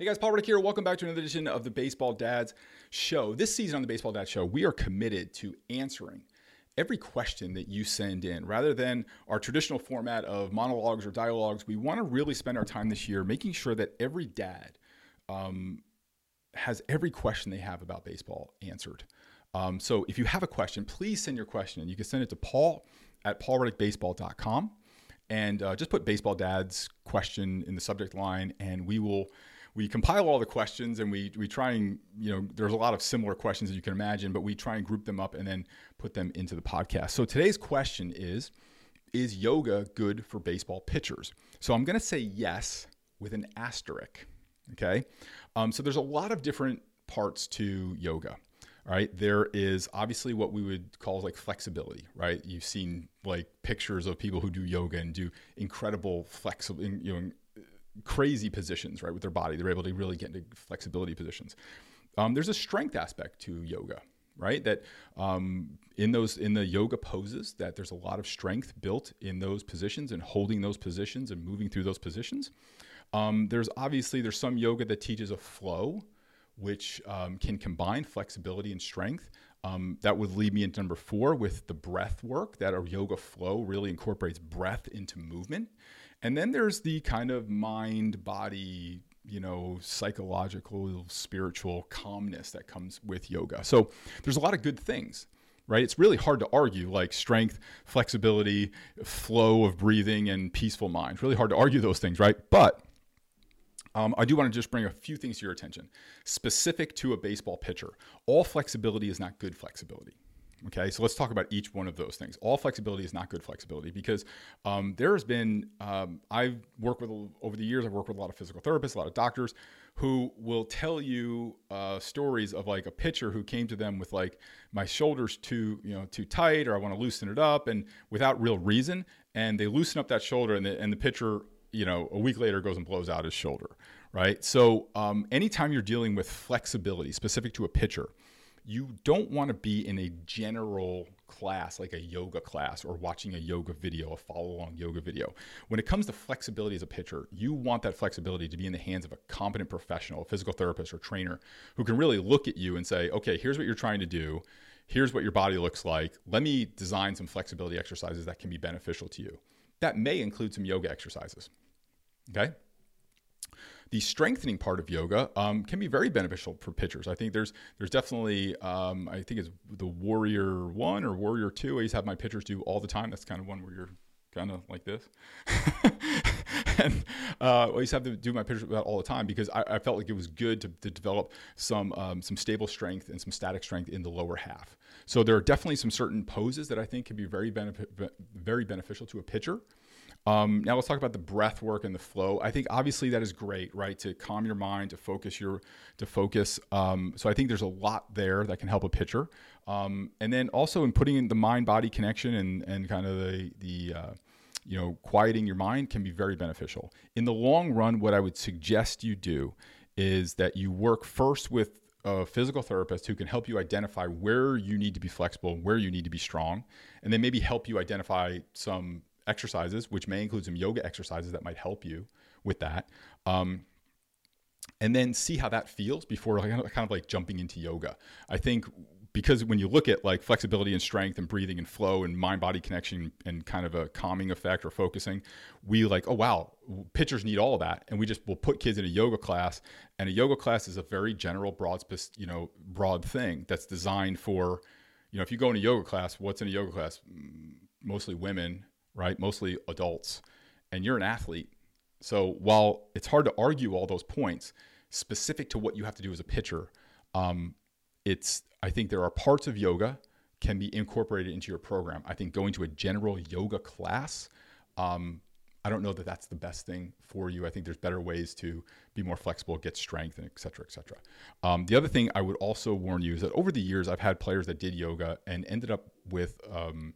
Hey guys, Paul Reddick here. Welcome back to another edition of the Baseball Dads Show. This season on the Baseball Dads Show, we are committed to answering every question that you send in. Rather than our traditional format of monologues or dialogues, we want to really spend our time this year making sure that every dad um, has every question they have about baseball answered. Um, so if you have a question, please send your question. You can send it to paul at paulreddickbaseball.com and uh, just put baseball dad's question in the subject line and we will we compile all the questions and we we try and you know there's a lot of similar questions as you can imagine but we try and group them up and then put them into the podcast. So today's question is is yoga good for baseball pitchers? So i'm going to say yes with an asterisk okay? Um, so there's a lot of different parts to yoga all right? There is obviously what we would call like flexibility right? You've seen like pictures of people who do yoga and do incredible flexible you know crazy positions, right, with their body. They're able to really get into flexibility positions. Um, there's a strength aspect to yoga, right? That um, in those in the yoga poses, that there's a lot of strength built in those positions and holding those positions and moving through those positions. Um, there's obviously there's some yoga that teaches a flow, which um, can combine flexibility and strength. Um, that would lead me into number four with the breath work. That a yoga flow really incorporates breath into movement. And then there's the kind of mind body, you know, psychological, spiritual calmness that comes with yoga. So there's a lot of good things, right? It's really hard to argue like strength, flexibility, flow of breathing, and peaceful mind. It's really hard to argue those things, right? But um, I do want to just bring a few things to your attention. Specific to a baseball pitcher, all flexibility is not good flexibility. Okay, so let's talk about each one of those things. All flexibility is not good flexibility because um, there has been, um, I've worked with, over the years, I've worked with a lot of physical therapists, a lot of doctors who will tell you uh, stories of like a pitcher who came to them with like, my shoulder's too, you know, too tight or I want to loosen it up and without real reason. And they loosen up that shoulder and the, and the pitcher, you know, a week later goes and blows out his shoulder, right? So um, anytime you're dealing with flexibility specific to a pitcher, you don't want to be in a general class like a yoga class or watching a yoga video, a follow along yoga video. When it comes to flexibility as a pitcher, you want that flexibility to be in the hands of a competent professional, a physical therapist or trainer who can really look at you and say, okay, here's what you're trying to do. Here's what your body looks like. Let me design some flexibility exercises that can be beneficial to you. That may include some yoga exercises. Okay the strengthening part of yoga um, can be very beneficial for pitchers. I think there's there's definitely um, I think it's the Warrior One or Warrior Two. I used to have my pitchers do all the time. That's kind of one where you're kind of like this. and uh, I used to have to do my pitchers about all the time because I, I felt like it was good to, to develop some um, some stable strength and some static strength in the lower half. So there are definitely some certain poses that I think can be very very beneficial to a pitcher. Um, now let's talk about the breath work and the flow. I think obviously that is great, right? To calm your mind, to focus your, to focus. Um, so I think there's a lot there that can help a pitcher. Um, and then also in putting in the mind-body connection and and kind of the the uh, you know quieting your mind can be very beneficial. In the long run, what I would suggest you do is that you work first with a physical therapist who can help you identify where you need to be flexible, where you need to be strong, and then maybe help you identify some exercises, which may include some yoga exercises that might help you with that. Um, and then see how that feels before kind of like jumping into yoga. I think because when you look at like flexibility and strength and breathing and flow and mind body connection and kind of a calming effect or focusing, we like, oh wow, pitchers need all of that. And we just will put kids in a yoga class. And a yoga class is a very general, broad, you know, broad thing that's designed for, you know, if you go in a yoga class, what's in a yoga class? Mostly women right? Mostly adults, and you're an athlete. So while it's hard to argue all those points, specific to what you have to do as a pitcher, um, it's I think there are parts of yoga can be incorporated into your program. I think going to a general yoga class, um, I don't know that that's the best thing for you. I think there's better ways to be more flexible, get strength, and et cetera, et cetera. Um, the other thing I would also warn you is that over the years, I've had players that did yoga and ended up with um,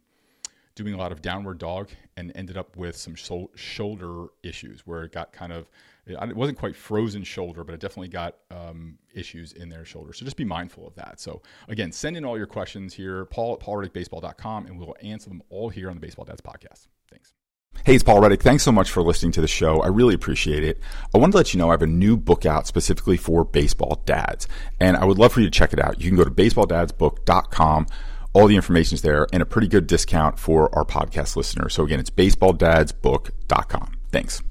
doing a lot of downward dog and ended up with some shoulder issues where it got kind of it wasn't quite frozen shoulder but it definitely got um, issues in their shoulder so just be mindful of that so again send in all your questions here paul at paulreddickbaseball.com and we'll answer them all here on the baseball dads podcast thanks Hey, it's Paul Reddick. Thanks so much for listening to the show. I really appreciate it. I wanted to let you know I have a new book out specifically for baseball dads, and I would love for you to check it out. You can go to baseballdadsbook.com all the information is there and a pretty good discount for our podcast listeners. So again, it's baseballdadsbook.com. Thanks.